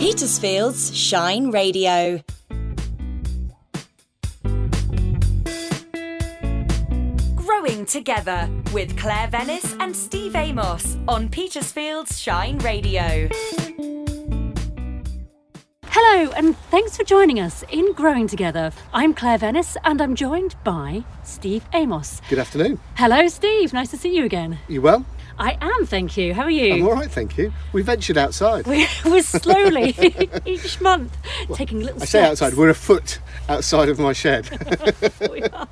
Petersfield's Shine Radio. Growing Together with Claire Venice and Steve Amos on Petersfield's Shine Radio. Hello, and thanks for joining us in Growing Together. I'm Claire Venice, and I'm joined by Steve Amos. Good afternoon. Hello, Steve. Nice to see you again. You well? I am, thank you. How are you? I'm all right, thank you. We ventured outside. We- We're slowly each month taking little I steps. say outside, we're a foot outside of my shed. We are.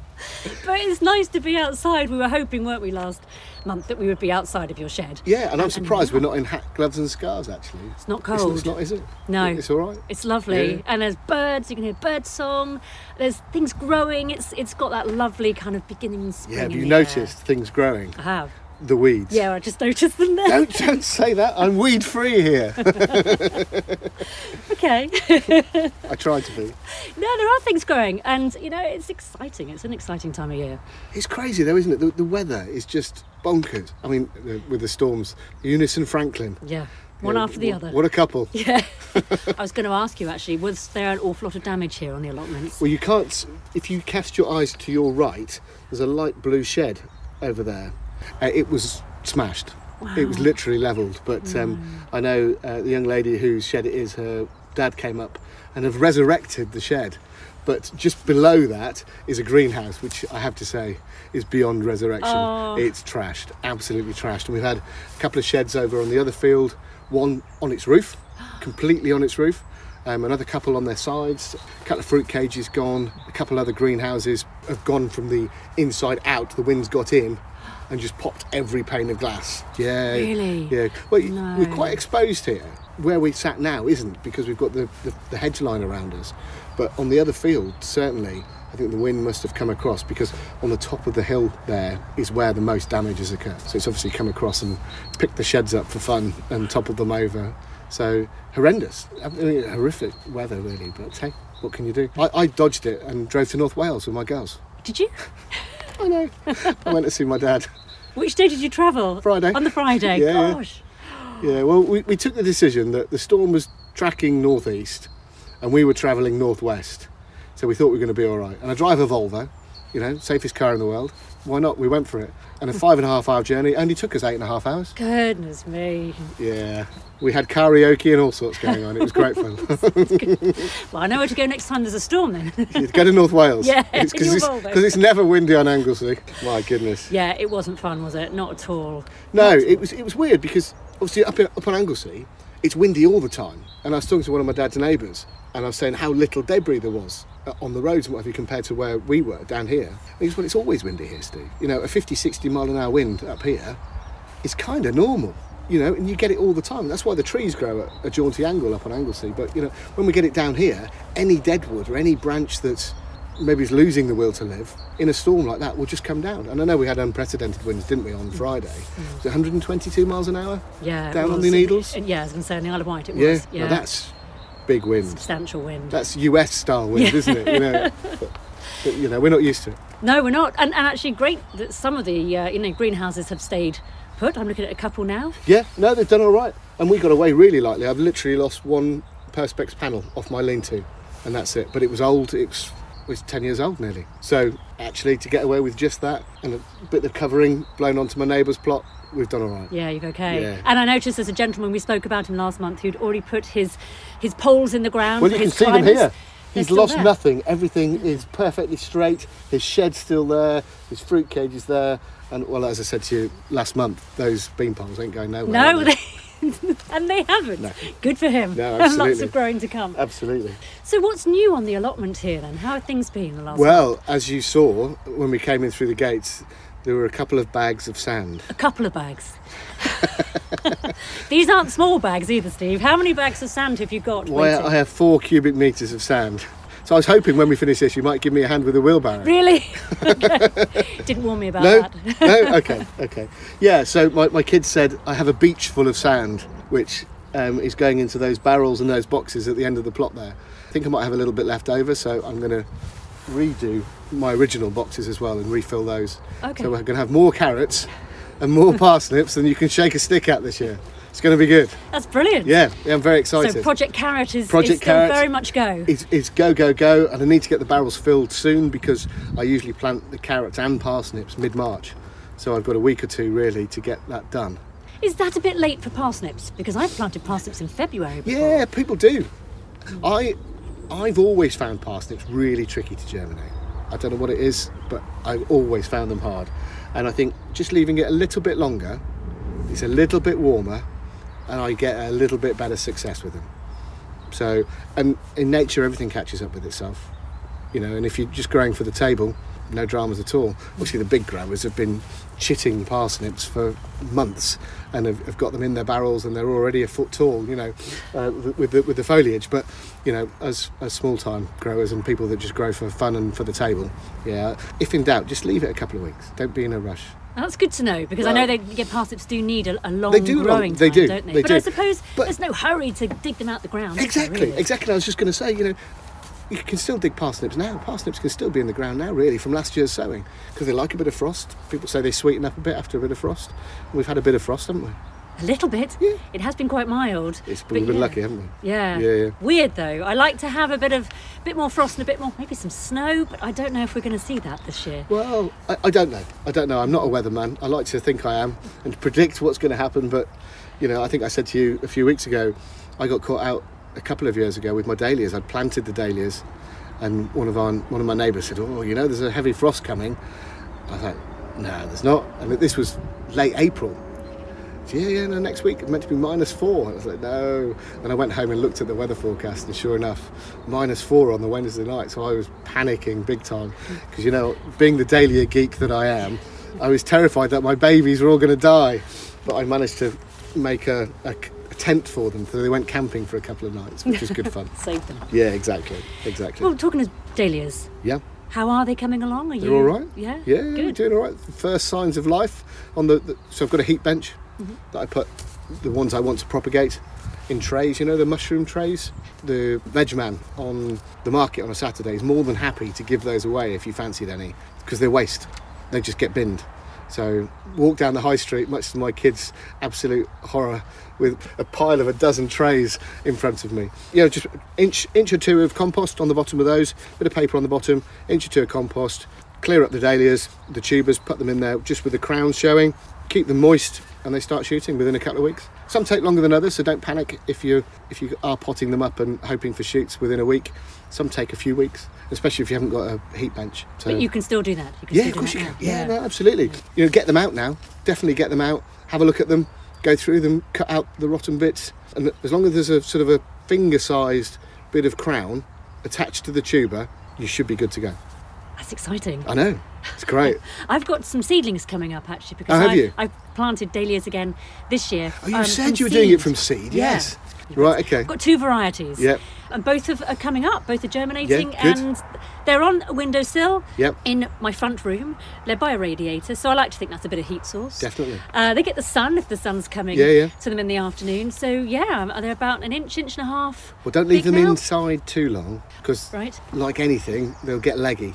But it's nice to be outside. We were hoping, weren't we, last month that we would be outside of your shed. yeah, and I'm surprised now we're not in hat, gloves, and scarves actually. It's not cold. it's not, is it? No. It's all right. It's lovely, Yeah. and there's birds. You can hear bird song. There's things growing. It's it's got that lovely kind of beginning spring. Yeah, have you the air. noticed things growing? I have. The weeds. Yeah, I just noticed them there. Don't, don't say that. I'm weed free here. Okay. I try to be. no, there are things growing, and you know it's exciting. It's an exciting time of year. It's crazy though, isn't it? The, the weather is just bonkers. I mean, the, with the storms, Eunice and Franklin. Yeah, one Yeah, after the other. What a couple. Yeah. I was going to ask you actually, was there an awful lot of damage here on the allotments? Well, you can't. If you cast your eyes to your right, there's a light blue shed over there. Uh, it was smashed. It was literally levelled. But um, I know uh, the young lady whose shed it is. Her dad came up and have resurrected the shed. But just below that is a greenhouse, which I have to say is beyond resurrection. Oh. It's trashed, absolutely trashed. And we've had a couple of sheds over on the other field, one on its roof, completely on its roof, um, another couple on their sides, a couple of fruit cages gone, a couple other greenhouses have gone from the inside out. The wind's got in and just popped every pane of glass. Yeah. Really? Yeah. Well, No. we're quite exposed here. Where we sat now isn't because we've got the, the, the hedge line around us. But on the other field, certainly, I think the wind must have come across because on the top of the hill there is where the most damage has occurred. So it's obviously come across and picked the sheds up for fun and toppled them over. So horrendous, I mean, horrific weather really. But hey, what can you do? I, I dodged it and drove to North Wales with my girls. Did you? I know. I went to see my dad. Which day did you travel? Friday. On the Friday. Yeah, yeah. Gosh. Yeah, well, we, we took the decision that the storm was tracking northeast and we were travelling northwest. So we thought we were going to be all right. And I drive a Volvo, you know, safest car in the world. Why not? We went for it. And a five and a half hour journey only took us eight and a half hours. Goodness me. Yeah, we had karaoke and all sorts going on. It was great fun. Well, I know where to go next time there's a storm then. You'd go to North Wales. Yeah, it's because it's, 'cause it's never windy on Anglesey. My goodness. yeah, it wasn't fun, was it? Not at all. No, it was it was weird because obviously up in, up on Anglesey, it's windy all the time. And I was talking to one of my dad's neighbours, and I was saying how little debris there was Uh, on the roads and what have you compared to where we were down here. And he goes, well, it's always windy here, Steve. You know, a 50, 60 mile an hour wind up here is kind of normal. You know, and you get it all the time. That's why the trees grow at a jaunty angle up on Anglesey. But you know, when we get it down here, any dead wood or any branch that's maybe is losing the will to live in a storm like that will just come down. And I know we had unprecedented winds, didn't we, on Friday? Was it 122 miles an hour? Yeah. Down on the Needles? Yeah, I was going to say on the Isle of Wight it Yeah, was. Now that's big wind. substantial wind. That's US style wind, isn't it? You know, but, but, you know, we're not used to it. No, we're not. And, and actually, great that some of the uh, you know greenhouses have stayed put. I'm looking at a couple now. Yeah, no, they've done all right, and we got away really lightly. I've literally lost one perspex panel off my lean-to, and that's it. But it was old. It was it was 10 years old nearly. So actually, to get away with just that and a bit of covering blown onto my neighbour's plot, we've done all right. Yeah, you're okay. Yeah. And I noticed there's a gentleman we spoke about him last month who'd already put his his poles in the ground. Well, you can his see them here. He's lost there. nothing. Everything is perfectly straight. His shed's still there. His fruit cage is there. And well, as I said to you last month, those bean poles ain't going nowhere. No, they? and they haven't. No. Good for him. No, And Lots of growing to come. Absolutely. So, what's new on the allotment here then? How have things been the last? Well, as you saw when we came in through the gates, there were a couple of bags of sand. A couple of bags. These aren't small bags either, Steve. How many bags of sand have you got? Well. I have four cubic metres of sand. So I was hoping when we finish this, you might give me a hand with a wheelbarrow. Really? Okay. Didn't warn me about No, that. no, okay, okay. Yeah, so my, my kids said I have a beach full of sand, which um, is going into those barrels and those boxes at the end of the plot there. I think I might have a little bit left over, so I'm going to redo my original boxes as well and refill those. Okay. So we're going to have more carrots and more parsnips than you can shake a stick at this year. It's going to be good. That's brilliant. Yeah, yeah I'm very excited. So Project Carrot is, Project is still Carrot very much go. It's, it's go, go, go, and I need to get the barrels filled soon because I usually plant the carrots and parsnips mid March. So I've got a week or two really to get that done. Is that a bit late for parsnips? Because I've planted parsnips in February. Before. Yeah, people do. I, I've always found parsnips really tricky to germinate. I don't know what it is, but I've always found them hard. And I think just leaving it a little bit longer, it's a little bit warmer, and I get a little bit better success with them. So, and in nature, everything catches up with itself, you know. And if you're just growing for the table, no dramas at all. Obviously, the big growers have been chitting parsnips for months and have, have got them in their barrels, and they're already a foot tall, you know, uh, with the with the foliage. But you know, as as small time growers and people that just grow for fun and for the table, yeah. If in doubt, just leave it a couple of weeks. Don't be in a rush. That's good to know because I know they yeah, parsnips do need a, a long They do long- growing they time, do, don't they? they but I suppose But- there's no hurry to dig them out the ground. Exactly, really? exactly. I was just going to say, you know, you can still dig parsnips now. Parsnips can still be in the ground now, really, from last year's sowing, because they like a bit of frost. People say they sweeten up a bit after a bit of frost. We've had a bit of frost, haven't we? A little bit. Yeah. It has been quite mild. It's but we've been yeah. lucky, haven't we? Yeah. Yeah, yeah. Weird though. I like to have a bit of bit more frost and a bit more maybe some snow, but I don't know if we're going to see that this year. Well, I, I don't know. I don't know. I'm not a weatherman. I like to think I am and predict what's going to happen, but you know, I think I said to you a few weeks ago, I got caught out a couple of years ago with my dahlias. I'd planted the dahlias, and one of our one of my neighbours said, "Oh, you know, there's a heavy frost coming." I thought, "No, there's not." And this was late April. Yeah, yeah, no, next week it's meant to be minus four. And I was like, no. And I went home and looked at the weather forecast, and sure enough, minus four on the Wednesday night. So I was panicking big time because, you know, being the dahlia geek that I am, I was terrified that my babies were all going to die. But I managed to make a, a, a tent for them, so they went camping for a couple of nights, which was good fun. Save them. Yeah, exactly, exactly. Well, talking of dahlias, Yeah. how are they coming along? Are you They're all right. Yeah. Yeah, yeah, Good. doing all right. First signs of life on the, the so I've got a heat bench Mm-hmm. that I put the ones I want to propagate in trays. You know the mushroom trays. The veg man on the market on a Saturday is more than happy to give those away if you fancied any because they're waste. They just get binned. So walk down the high street, much to my kids' absolute horror, with a pile of a dozen trays in front of me. You know, just inch inch or two of compost on the bottom of those, bit of paper on the bottom, inch or two of compost. Clear up the dahlias, the tubers, put them in there just with the crowns showing. Keep them moist, and they start shooting within a couple of weeks. Some take longer than others, so don't panic if you if you are potting them up and hoping for shoots within a week. Some take a few weeks, especially if you haven't got a heat bench. So But you can still do that. You can yeah, still of course you can. Yeah, no, absolutely. You know, get them out now. Definitely get them out. Have a look at them. Go through them. Cut out the rotten bits. And as long as there's a sort of a finger-sized bit of crown attached to the tuber, you should be good to go. That's exciting. I know. It's great. I've got some seedlings coming up actually because Oh, have I, you? I've planted dahlias again this year. Oh, you um, said you were doing it from seed. Yeah. Yes. Right. Okay. I've got two varieties. Yep. And both are coming up. Both are germinating, Yeah, and they're on a windowsill Yep. in my front room, led by a radiator. So I like to think that's a bit of heat source. Definitely. Uh, they get the sun if the sun's coming Yeah, yeah. to them in the afternoon. So yeah, are they're about an inch, inch and a half. Well, don't leave them now. inside too long because, Right. like anything, they'll get leggy.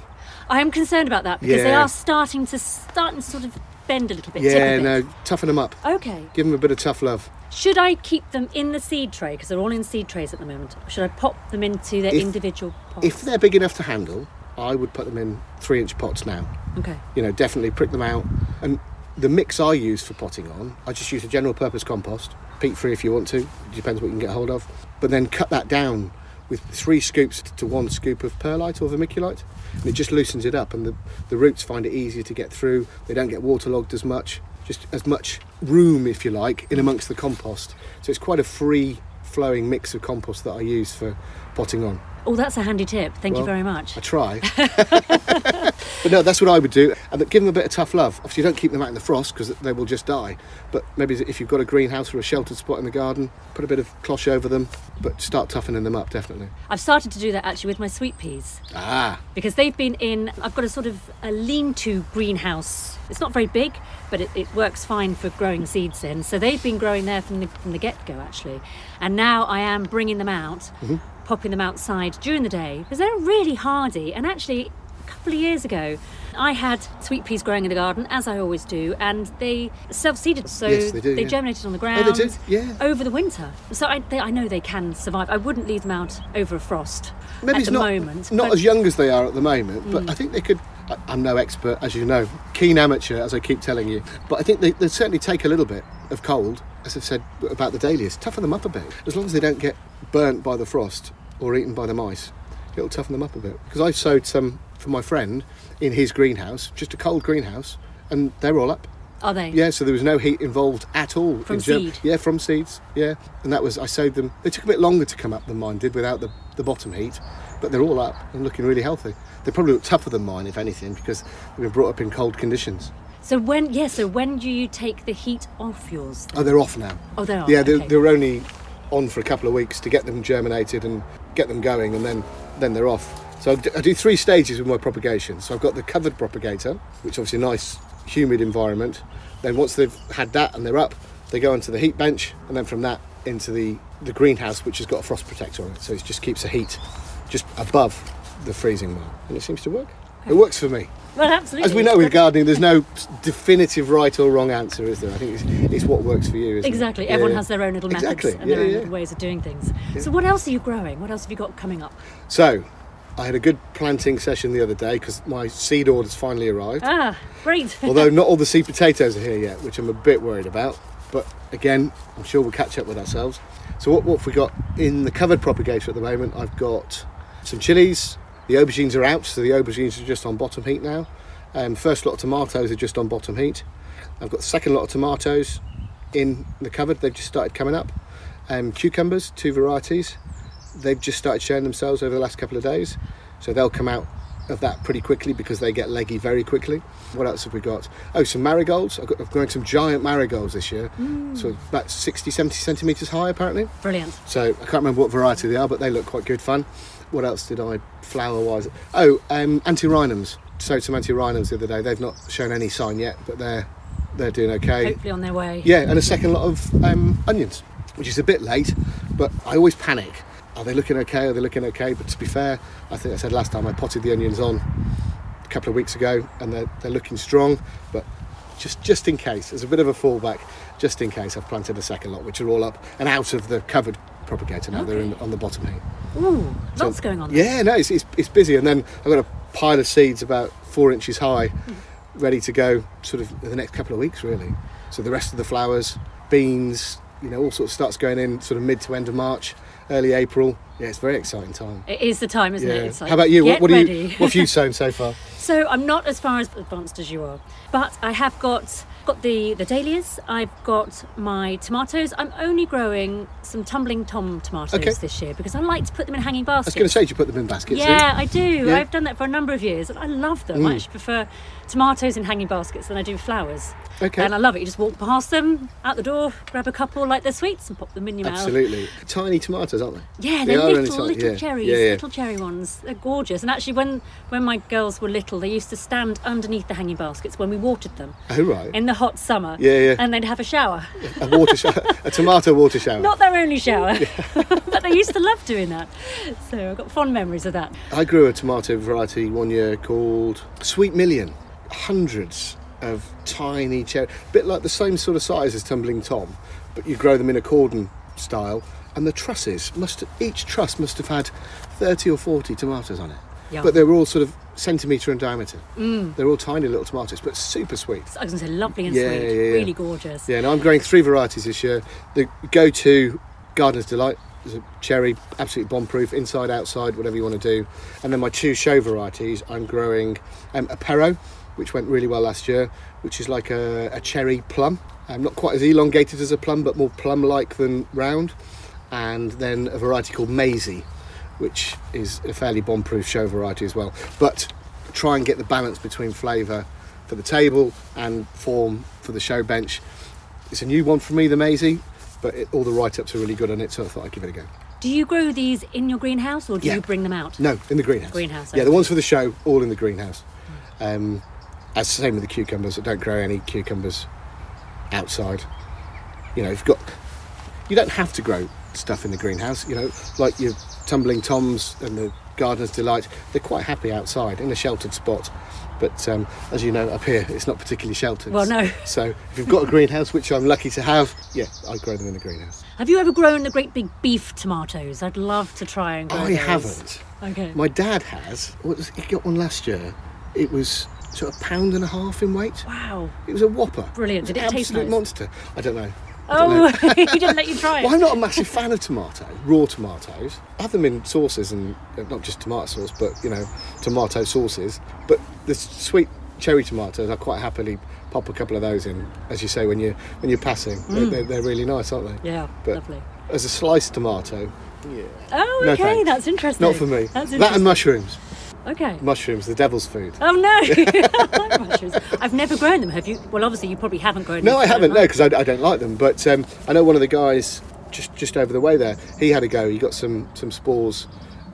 I am concerned about that because they are starting to start and sort of bend a little bit. Yeah. bit. No. Toughen them up. Okay. Give them a bit of tough love. Should I keep them in the seed tray because they're all in seed trays at the moment? Should I pop them into their If- individual pots? If they're big enough to handle, I would put them in three-inch pots now. okay. you know, definitely prick them out. And the mix I use for potting on, I just use a general purpose compost, peat free if you want to, it depends what you can get hold of. But then cut that down with three scoops to one scoop of perlite or vermiculite. And it just loosens it up, and the, the roots find it easier to get through. They don't get waterlogged as much, just as much room, if you like, in amongst the compost. So it's quite a free flowing mix of compost that I use for potting on. Oh, that's a handy tip. Thank you very much. I try. but no, that's what I would do. And give them a bit of tough love. Obviously, don't keep them out in the frost because they will just die. But maybe if you've got a greenhouse or a sheltered spot in the garden, put a bit of cloche over them, but start toughening them up, definitely. I've started to do that actually with my sweet peas Ah, because they've been in. I've got a sort of a lean-to greenhouse. It's not very big, but it, it works fine for growing seeds in. So they've been growing there from the from the get-go actually, and now I am bringing them out, Mm-hmm. Popping them outside during the day because they're really hardy and actually. A couple of years ago. I had sweet peas growing in the garden, as I always do, and they self-seeded, so Yes, they do, yeah. germinated on the Oh, ground they did? Yeah. over the winter. So I, they, I know they can survive. I wouldn't leave them out over a frost Maybe at it's the not, moment. not but- Mm. as young as they are at the moment, but I think they could. I'm no expert, as you know, keen amateur, as I keep telling you. But I think they, they certainly take a little bit of cold, as I've said about the dahlias. Toughen them up a bit, as long as they don't get burnt by the frost or eaten by the mice. It'll toughen them up a bit. Because I sowed some for my friend in his greenhouse, just a cold greenhouse, and they're all up. Are they? Yeah, so there was no heat involved at all. From in germ- seed? Yeah, from seeds. Yeah, and that was I sowed them. They took a bit longer to come up than mine did without the, the bottom heat, but they're all up and looking really healthy. They probably look tougher than mine, if anything, because they've been brought up in cold conditions. So when, yeah, so when do you take the heat off yours? Oh, they're off now. Oh, they are. Yeah, they're, okay. they're only on for a couple of weeks to get them germinated and get them going, and then then they're off. So I do, three stages with my propagation. So I've got the covered propagator, which is obviously a nice humid environment. Then once they've had that and they're up, they go onto the heat bench, and then from that into the the greenhouse, which has got a frost protector on it, so it just keeps the heat just above the freezing mark, and it seems to work. It works for me. Well, absolutely. As we know with gardening, there's no definitive right or wrong answer, is there? I think it's, it's what works for you. Isn't Exactly. It? Everyone Yeah. has their own little methods Exactly. and Yeah, their own yeah. little ways of doing things. So what else are you growing? What else have you got coming up? So, I had a good planting session the other day because my seed orders finally arrived. Ah, great. Although not all the seed potatoes are here yet, which I'm a bit worried about. But again, I'm sure we'll catch up with ourselves. So what, what have we got in the covered propagator at the moment? I've got some chilies. The aubergines are out, so the aubergines are just on bottom heat now. Um, first lot of tomatoes are just on bottom heat. I've got the second lot of tomatoes in the cupboard. They've just started coming up. Um, cucumbers, two varieties. They've just started showing themselves over the last couple of days, so they'll come out of that pretty quickly because they get leggy very quickly. What else have we got? Oh, some marigolds. I've, got, I've grown some giant marigolds this year, so about 60, 70 centimetres high apparently. Brilliant. So I can't remember what variety they are, but they look quite good fun. What else did I flower wise? Oh, um, antirrhinums. Sowed some antirrhinums the other day. They've not shown any sign yet, but they're they're doing okay. Hopefully on their way. Yeah, and a second lot of um, onions, which is a bit late, but I always panic. Are they looking okay? Are they looking okay? But to be fair, I think I said last time I potted the onions on a couple of weeks ago, and they're, they're looking strong. But just just in case, as a bit of a fallback, just in case, I've planted a second lot, which are all up and out of the covered propagator now. They're in, on the bottom heat. Ooh, So- lots going on there. Yeah, no, it's, it's, it's busy. And then I've got a pile of seeds about four inches high, ready to go sort of in the next couple of weeks, really. So the rest of the flowers, beans, you know, all sorts of starts going in sort of mid to end of March, early April. Yeah, it's a very exciting time. It is the time, isn't Yeah. it? Like, How about you? What, what, you? what have you sown so far? So I'm not as far as advanced as you are, but I have got got the the dahlias. I've got my tomatoes. I'm only growing some tumbling tom tomatoes Okay. this year because I like to put them in hanging baskets. I was going to say, you put them in baskets? yeah, I do. Yeah. I've done that for a number of years, and I love them. I mm. actually prefer tomatoes in hanging baskets than I do flowers. Okay. And I love it. You just walk past them, out the door, grab a couple like they're sweets, and pop them in your mouth. Absolutely. Tiny tomatoes, aren't they? Yeah, They they're are little, little yeah. cherries, yeah. little cherry ones. They're gorgeous. And actually, when when my girls were little, they used to stand underneath the hanging baskets when we watered them Oh, right. in the hot summer. Yeah, yeah. And they'd have a shower. a water shower, a tomato water shower. Not their only shower, but they used to love doing that. So I've got fond memories of that. I grew a tomato variety one year called Sweet Million. Hundreds of tiny cherry, a bit like the same sort of size as Tumbling Tom, but you grow them in a cordon style. And the trusses must each truss must have had 30 or 40 tomatoes on it. But they were all sort of centimetre in diameter. Mm. They're all tiny little tomatoes, but super sweet. I was going to say lovely and Yeah, sweet, yeah, yeah. really gorgeous. Yeah, and I'm growing three varieties this year. The go-to Gardener's Delight is a cherry, absolutely bomb-proof, inside, outside, whatever you want to do. And then my two show varieties, I'm growing um, Apero, which went really well last year, which is like a, a cherry plum. Um, not quite as elongated as a plum, but more plum-like than round. And then a variety called Maisie, which is a fairly bomb-proof show variety as well. But try and get the balance between flavour for the table and form for the show bench. It's a new one for me, the Maisie, but it, all the write-ups are really good on it, so I thought I'd give it a go. Do you grow these in your greenhouse or do Yeah. you bring them out? No, in the greenhouse. Greenhouse, Yeah, the ones for the show, all in the greenhouse. Um, as the same with the cucumbers. I don't grow any cucumbers outside. You know, you've got. You don't have to grow stuff in the greenhouse. You know, like your tumbling toms and the Gardener's Delight. They're quite happy outside in a sheltered spot. But um, as you know, up here it's not particularly sheltered. Well, no. So if you've got a greenhouse, which I'm lucky to have, yeah, I grow them in the greenhouse. Have you ever grown the great big beef tomatoes? I'd love to try and grow them. I those. haven't. Okay. My dad has. He got one last year. It was sort of a pound and a half in weight. Wow. It was a whopper. Brilliant. It was Did it taste absolute nice? monster. I don't know. I don't know. Oh, he didn't let you try it. Well, I'm not a massive fan of tomato, raw tomatoes. I have them in sauces and uh, not just tomato sauce, but you know, tomato sauces. But the sweet cherry tomatoes, I quite happily pop a couple of those in, as you say, when you when you're passing. They're, they're, they're really nice, aren't they? Mm. Yeah, But lovely. as a sliced tomato, yeah, Oh, okay, thanks. that's interesting. not for me. That's that and mushrooms. Okay. Mushrooms, the devil's food. Oh no! I like mushrooms. I've never grown them. Have you? Well, obviously you probably haven't grown them. No, I haven't. No, because I, I don't like them. But um, I know one of the guys just just over the way there. He had a go. He got some some spores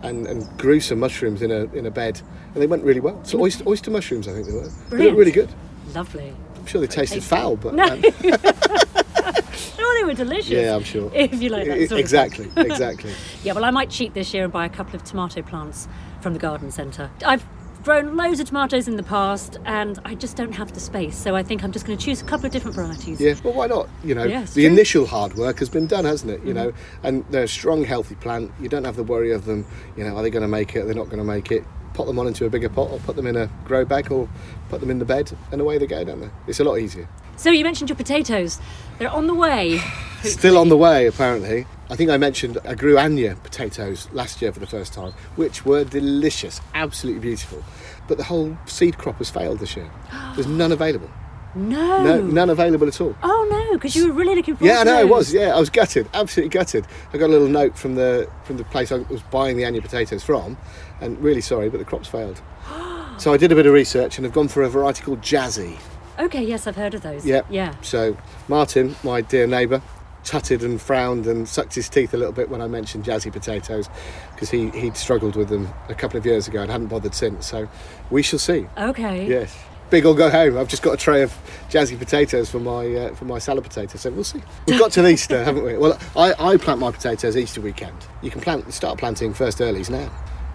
and, and grew some mushrooms in a in a bed, and they went really well. So oyster, oyster mushrooms, I think they were. They looked really good. Lovely. I'm sure they tasted tasty. foul, but No. um, Oh, they were delicious. yeah, I'm sure. If you like that sort of exactly, thing. exactly. Yeah, well, I might cheat this year and buy a couple of tomato plants from the garden centre. I've grown loads of tomatoes in the past, and I just don't have the space. So I think I'm just going to choose a couple of different varieties. Yeah, well, why not? You know, Yeah, the true. Mm-hmm. initial hard work has been done, hasn't it? You know, and they're a strong, healthy plant. You don't have the worry of them. You know, are they going to make it? They're they not going to make it? Pot them on into a bigger pot, or put them in a grow bag, or put them in the bed, and away they go, don't they? It's a lot easier. So you mentioned your potatoes. They're on the way. Still on the way, apparently. I think I mentioned I grew Anya potatoes last year for the first time, which were delicious, absolutely beautiful. But the whole seed crop has failed this year. There's none available. No. No, none available at all. Oh no, because you were really looking forward Yeah, I know it was. Yeah, I was gutted, absolutely gutted. I got a little note from the from the place I was buying the Anya potatoes from, and really sorry, but the crops failed. So I did a bit of research and have gone for a variety called Jazzy. Okay, yes, I've heard of those. Yeah. Yeah. So Martin, my dear neighbour, tutted and frowned and sucked his teeth a little bit when I mentioned Jazzy potatoes, because he he'd struggled with them a couple of years ago and hadn't bothered since. So we shall see. Okay. Yes. Big or go home. I've just got a tray of jazzy potatoes for my uh, for my salad potatoes, so we'll see. We've got till Easter, haven't we? Well, I, I plant my potatoes Easter weekend. You can plant start planting first earlies now,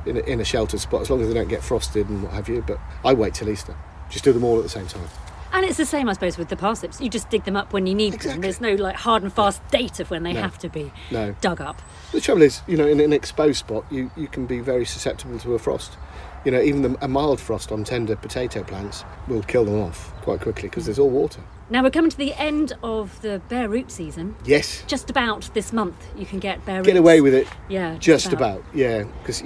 in a, in a sheltered spot, as long as they don't get frosted and what have you. But I wait till Easter. Just do them all at the same time. And it's the same, I suppose, with the parsnips. You just dig them up when you need Exactly. them. There's no like hard and fast date of when they No. have to be No. dug up. The trouble is, you know, in an exposed spot, you, you can be very susceptible to a frost. You know, even the, a mild frost on tender potato plants will kill them off quite quickly because there's all water. Now we're coming to the end of the bare root season. Yes, Just about this month, you can get bare get away with it. Yeah, Just about, yeah. Because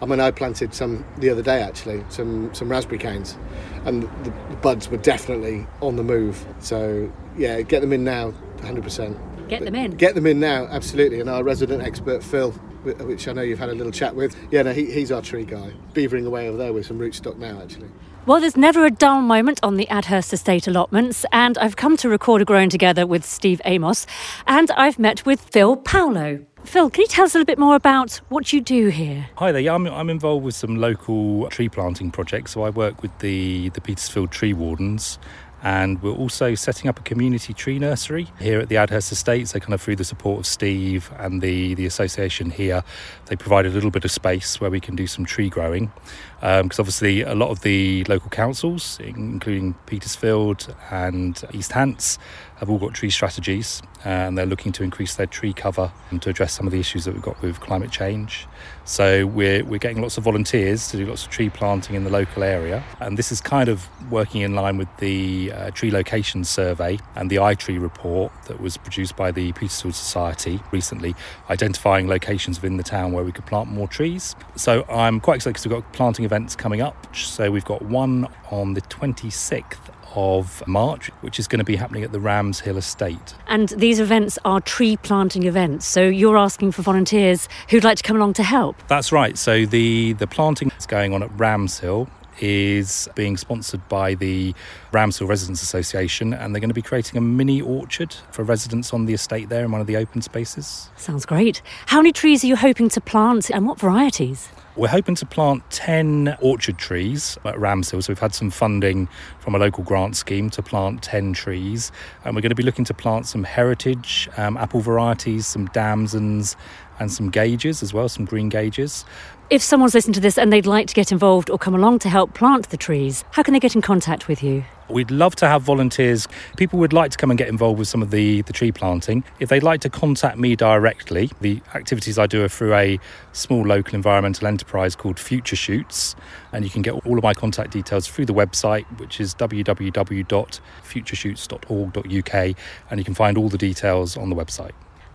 I mean, I planted some the other day actually, some some raspberry canes, and the, the buds were definitely on the move. So yeah, get them in now, 100. percent Get them in. Get them in now, absolutely. And our resident expert Phil, which I know you've had a little chat with, yeah, no, he, he's our tree guy, beavering away over there with some rootstock now actually. Well, there's never a dull moment on the Adhurst Estate allotments, and I've come to record a Growing Together with Steve Amos, and I've met with Phil Paolo. Phil, can you tell us a little bit more about what you do here? Hi there. Yeah, I'm, I'm involved with some local tree planting projects. So I work with the, the Petersfield Tree Wardens. And we're also setting up a community tree nursery here at the Adhurst Estate. So, kind of through the support of Steve and the, the association here, they provide a little bit of space where we can do some tree growing. Because obviously, a lot of the local councils, including Petersfield and East Hants, have all got tree strategies uh, and they're looking to increase their tree cover and to address some of the issues that we've got with climate change. So we're, we're getting lots of volunteers to do lots of tree planting in the local area. And this is kind of working in line with the uh, tree location survey and the iTree report that was produced by the Petersfield Society recently, identifying locations within the town where we could plant more trees. So I'm quite excited because we've got planting events coming up. So we've got one on the 26th of March, which is going to be happening at the Ramshill Estate. And these events are tree planting events, so you're asking for volunteers who'd like to come along to help. That's right. So the the planting that's going on at Ramshill is being sponsored by the Ramshill Residents Association, and they're going to be creating a mini orchard for residents on the estate there in one of the open spaces. Sounds great. How many trees are you hoping to plant and what varieties? We're hoping to plant 10 orchard trees at Ramshill. So we've had some funding from a local grant scheme to plant 10 trees. And we're going to be looking to plant some heritage um, apple varieties, some damsons, and some gauges as well, some greengages. If someone's listening to this and they'd like to get involved or come along to help plant the trees, how can they get in contact with you? We'd love to have volunteers. People would like to come and get involved with some of the, the tree planting. If they'd like to contact me directly, the activities I do are through a small local environmental enterprise called Future Shoots. And you can get all of my contact details through the website, which is www.futureshoots.org.uk. And you can find all the details on the website.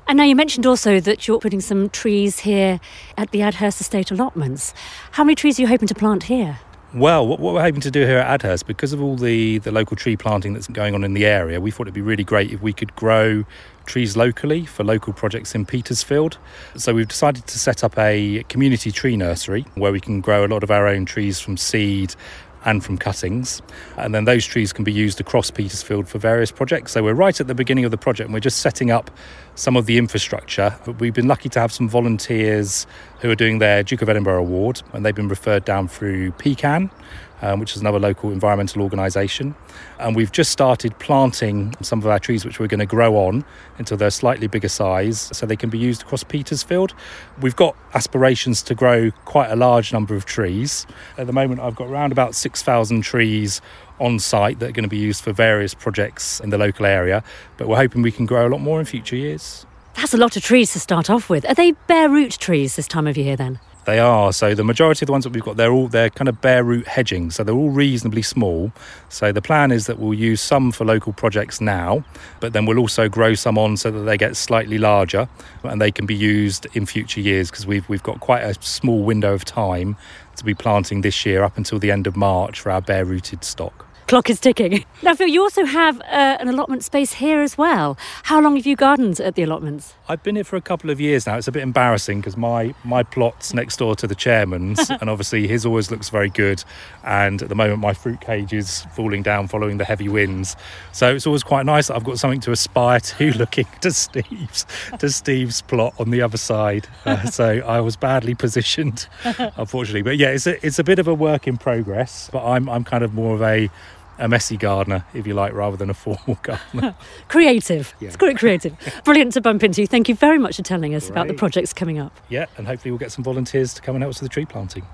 And now you mentioned also that you're putting some trees here at the Adhurst Estate allotments. How many trees are you hoping to plant here? Well, what, we're hoping to do here at Adhurst, because of all the, the local tree planting that's going on in the area, we thought it'd be really great if we could grow trees locally for local projects in Petersfield. So we've decided to set up a community tree nursery where we can grow a lot of our own trees from seed and from cuttings. And then those trees can be used across Petersfield for various projects. So we're right at the beginning of the project and we're just setting up some of the infrastructure. We've been lucky to have some volunteers who are doing their Duke of Edinburgh Award and they've been referred down through PECAN um, which is another local environmental organisation. And we've just started planting some of our trees, which we're going to grow on until they're slightly bigger size so they can be used across Petersfield. We've got aspirations to grow quite a large number of trees. At the moment, I've got around about 6,000 trees on site that are going to be used for various projects in the local area, but we're hoping we can grow a lot more in future years. That's a lot of trees to start off with. Are they bare root trees this time of year then? They are. So the majority of the ones that we've got, they're all they're kind of bare root hedging. So they're all reasonably small. So the plan is that we'll use some for local projects now, but then we'll also grow some on so that they get slightly larger and they can be used in future years because we've we've got quite a small window of time to be planting this year up until the end of March for our bare rooted stock. Clock is ticking. Now, Phil, you also have uh, an allotment space here as well. How long have you gardened at the allotments? I've been here for a couple of years now. It's a bit embarrassing because my, my plot's next door to the chairman's, and obviously his always looks very good. And at the moment, my fruit cage is falling down following the heavy winds. So it's always quite nice that I've got something to aspire to looking to Steve's to Steve's plot on the other side. Uh, so I was badly positioned, unfortunately. But yeah, it's a, it's a bit of a work in progress. But I'm I'm kind of more of a a messy gardener, if you like, rather than a formal gardener. creative. Yeah. It's quite creative. Brilliant to bump into. you. Thank you very much for telling us Great. about the projects coming up. Yeah, and hopefully we'll get some volunteers to come and help us with the tree planting.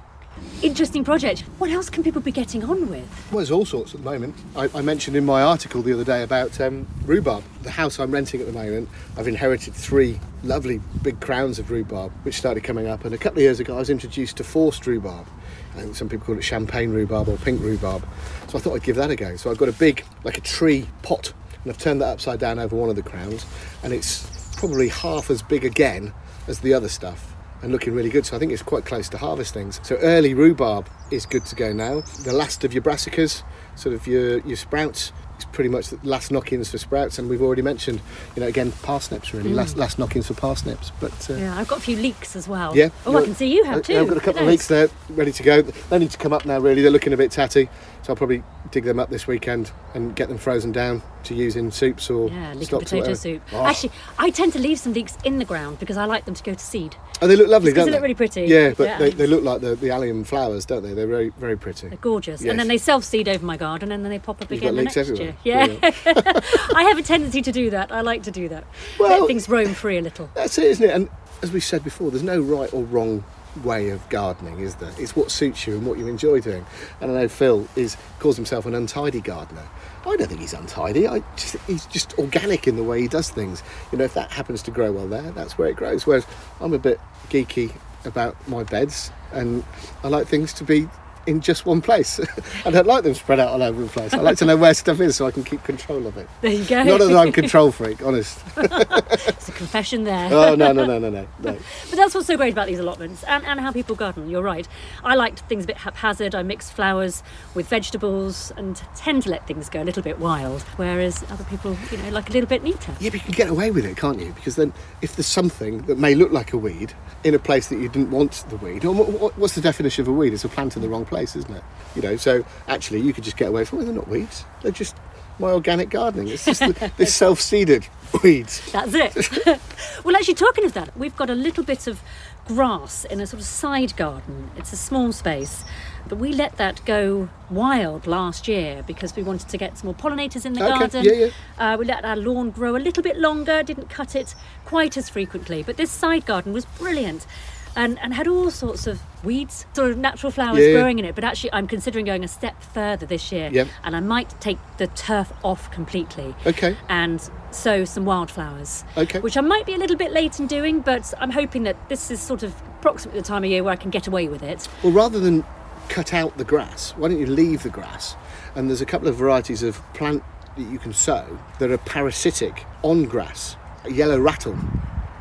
Interesting project. What else can people be getting on with? Well, there's all sorts at the moment. I, I mentioned in my article the other day about um, rhubarb. The house I'm renting at the moment, I've inherited three lovely big crowns of rhubarb, which started coming up. And a couple of years ago, I was introduced to forced rhubarb. I think some people call it champagne rhubarb or pink rhubarb. So I thought I'd give that a go. So I've got a big, like a tree pot, and I've turned that upside down over one of the crowns, and it's probably half as big again as the other stuff and looking really good. So I think it's quite close to harvest things. So early rhubarb is good to go now. The last of your brassicas, sort of your, your sprouts, pretty much the last knock-ins for sprouts, and we've already mentioned, you know, again parsnips really mm. last last knock-ins for parsnips. But uh, yeah, I've got a few leeks as well. Yeah. Oh, I can see you have too. I've got a couple of leeks there ready to go. They need to come up now. Really, they're looking a bit tatty, so I'll probably dig them up this weekend and get them frozen down to use in soups or yeah, leek potato soup. Oh. Actually, I tend to leave some leeks in the ground because I like them to go to seed. Oh, they look lovely, don't they? They look really pretty. Yeah, but yeah. They, they look like the, the allium flowers, don't they? They're very very pretty. They're gorgeous, yes. and then they self seed over my garden, and then they pop up You've again the next everywhere. year. Yeah, I have a tendency to do that. I like to do that. Well, Let things roam free a little. That's it, isn't it? And as we said before, there's no right or wrong way of gardening, is there? It's what suits you and what you enjoy doing. And I know Phil is calls himself an untidy gardener. I don't think he's untidy. I just he's just organic in the way he does things. You know, if that happens to grow well there, that's where it grows. Whereas I'm a bit geeky about my beds and I like things to be in just one place. I don't like them spread out all over the place. I like to know where stuff is so I can keep control of it. There you go. Not that I'm control freak, honest. it's a confession there. oh no no no no no no. But that's what's so great about these allotments and, and how people garden. You're right. I like things a bit haphazard. I mix flowers with vegetables and tend to let things go a little bit wild. Whereas other people, you know, like a little bit neater. Yeah, but you can get away with it, can't you? Because then if there's something that may look like a weed in a place that you didn't want the weed, or what's the definition of a weed? It's a plant in the wrong place, isn't it? You know, so actually you could just get away from it. They're not weeds. They're just my organic gardening. It's just the, this self-seeded weeds. That's it. well, actually, talking of that, we've got a little bit of grass in a sort of side garden. It's a small space, but we let that go wild last year because we wanted to get some more pollinators in the Okay, garden. yeah, yeah. Uh, we let our lawn grow a little bit longer, didn't cut it quite as frequently, but this side garden was brilliant. And, and had all sorts of weeds, sort of natural flowers Yeah, growing in it. But actually, I'm considering going a step further this year, Yep. and I might take the turf off completely Okay. and sow some wildflowers. Okay. Which I might be a little bit late in doing, but I'm hoping that this is sort of approximately the time of year where I can get away with it. Well, rather than cut out the grass, why don't you leave the grass? And there's a couple of varieties of plant that you can sow that are parasitic on grass. A yellow rattle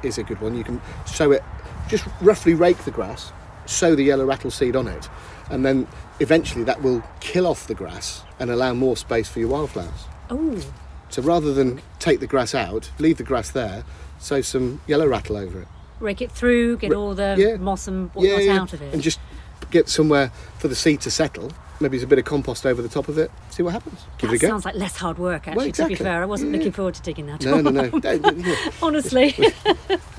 is a good one. You can sow it, just roughly rake the grass, sow the yellow rattle seed on it, and then eventually that will kill off the grass and allow more space for your wildflowers. Oh, So rather than take the grass out, leave the grass there, sow some yellow rattle over it. rake it through, get all the yeah. moss and whatnot out of it. And just get somewhere for the seed to settle. Maybe there's a bit of compost over the top of it. See what happens. Give that it a go. sounds like less hard work, actually, Well, to be fair. I wasn't Yeah. looking forward to digging that No, no, no. yeah. Honestly.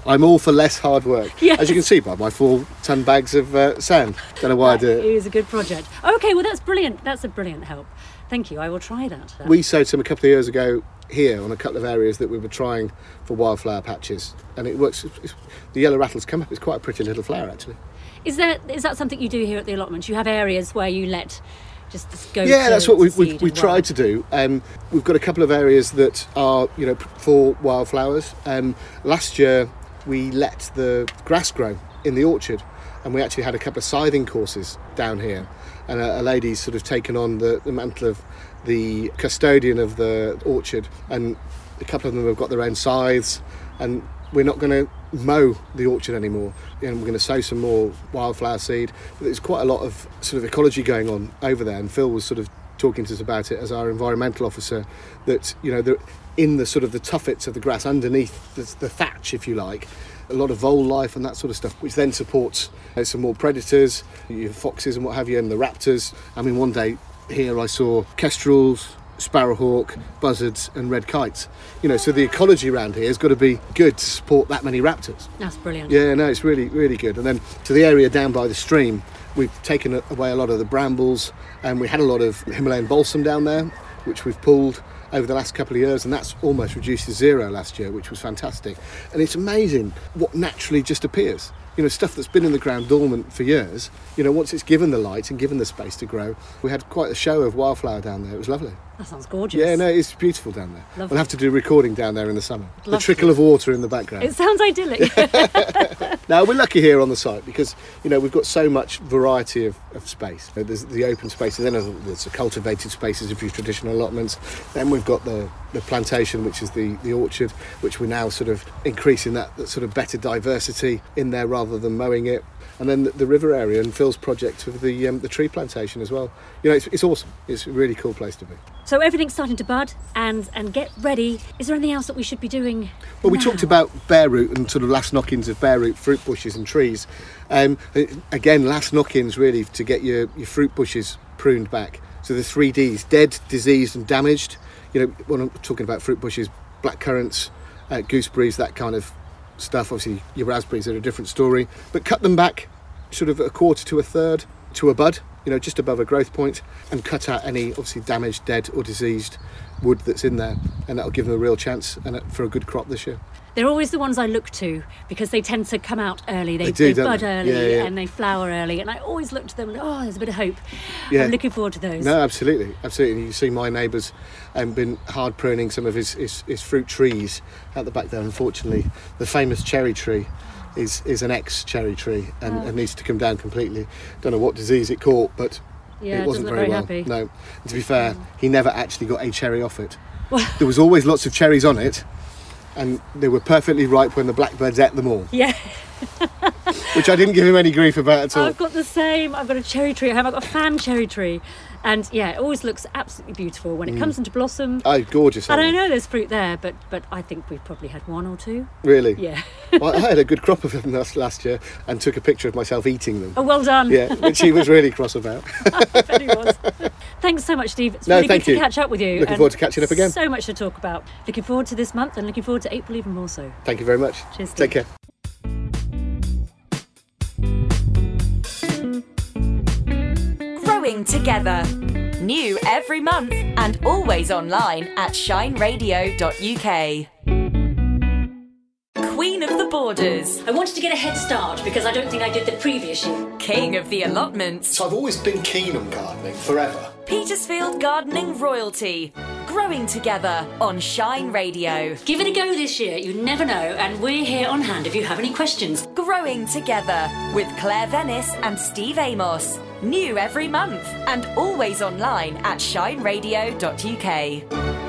I'm all for less hard work. Yes. As you can see by my four ton bags of uh, sand. Don't know why I do it it. is a good project. Okay, well, that's brilliant. That's a brilliant help. Thank you. I will try that. We sowed some a couple of years ago here on a couple of areas that we were trying for wildflower patches, and it works. it's- the yellow rattles come up. It's quite a pretty little flower, actually. Is that is that something you do here at the allotment? You have areas where you let just just go. Yeah, that's what seed we've and tried to do. Um, we've got a couple of areas that are, you know, for wildflowers. Um, last year we let the grass grow in the orchard, and we actually had a couple of scything courses down here, and a, a lady's sort of taken on the, the mantle of the custodian of the orchard, and a couple of them have got their own scythes, and we're not going to mow the orchard anymore and we're going to sow some more wildflower seed. But there's quite a lot of sort of ecology going on over there and phil was sort of talking to us about it as our environmental officer that you know in the sort of the tuffets of the grass underneath the, the thatch if you like a lot of vole life and that sort of stuff which then supports uh, some more predators your foxes and what have you and the raptors. I mean one day here i saw kestrels sparrowhawk, buzzards, and red kites. You know, so the ecology around here has got to be good to support that many raptors. That's brilliant. Yeah, no, it's really, really good. And then to the area down by the stream, we've taken away a lot of the brambles, and we had a lot of Himalayan balsam down there, which we've pulled over the last couple of years, and that's almost reduced to zero last year, which was fantastic. And it's amazing what naturally just appears. You know, stuff that's been in the ground dormant for years. You know, once it's given the light and given the space to grow, we had quite a show of wildflower down there. It was lovely. That sounds gorgeous. Yeah, no, it's beautiful down there. Lovely. We'll have to do recording down there in the summer. The Lovely. trickle of water in the background. It sounds idyllic. Now we're lucky here on the site because you know we've got so much variety of, of space. There's the open spaces, then there's the cultivated spaces of your traditional allotments. Then we've got the, the plantation, which is the, the orchard, which we're now sort of increasing that, that sort of better diversity in there rather than mowing it. And then the, the river area and Phil's project of the um, the tree plantation as well. You know, it's, it's awesome. It's a really cool place to be. so everything's starting to bud and and get ready. Is there anything else that we should be doing? Well, we talked about bare root and sort of last knock-ins of bare root fruit bushes and trees. Um, again, last knock-ins really to get your, your fruit bushes pruned back. So the three Ds: dead, diseased, and damaged. You know, when I'm talking about fruit bushes, black currants, uh, gooseberries, that kind of stuff. Obviously, your raspberries are a different story. But cut them back, sort of a quarter to a third to a bud. You know, just above a growth point, and cut out any obviously damaged, dead, or diseased wood that's in there, and that'll give them a real chance and for a good crop this year. They're always the ones I look to because they tend to come out early. They, They do, don't bud they? early Yeah, yeah. and they flower early. And I always look to them and, oh, there's a bit of hope. Yeah. I'm looking forward to those. No, absolutely, absolutely. You see, my neighbour's um, been hard pruning some of his, his, his fruit trees out the back there. Unfortunately, the famous cherry tree is is an ex cherry tree and, Oh. and needs to come down completely. Don't know what disease it caught, but Yeah, it wasn't doesn't very, well. happy. No, and to be fair, he never actually got a cherry off it. there was always lots of cherries on it, and they were perfectly ripe when the blackbirds ate them all, Yeah, which I didn't give him any grief about at all. I've got the same. I've got a cherry tree at home. I've got a fan cherry tree. And yeah, it always looks absolutely beautiful when it mm. comes into blossom. Oh, gorgeous! And I know there's fruit there, but but I think we've probably had one or two. Really? Yeah. well, I had a good crop of them last, last year and took a picture of myself eating them. Oh, well done. Yeah, which he was really cross about. I bet he was. Thanks so much, Steve. It's No, really thank good you. to catch up with you. Looking forward to catching up again. So much to talk about. Looking forward to this month and looking forward to April even more so. Thank you very much. Cheers, Take care. Growing together. New every month and always online at shineradio.uk. Queen of the Borders, I wanted to get a head start because I don't think I did the previous year. King of the Allotments, So I've always been keen on gardening forever. Petersfield Gardening Royalty. Growing together on Shine Radio. Give it a go this year, you never know, and we're here on hand if you have any questions. Growing Together with Claire Venice and Steve Amos. New every month and always online at shineradio.uk.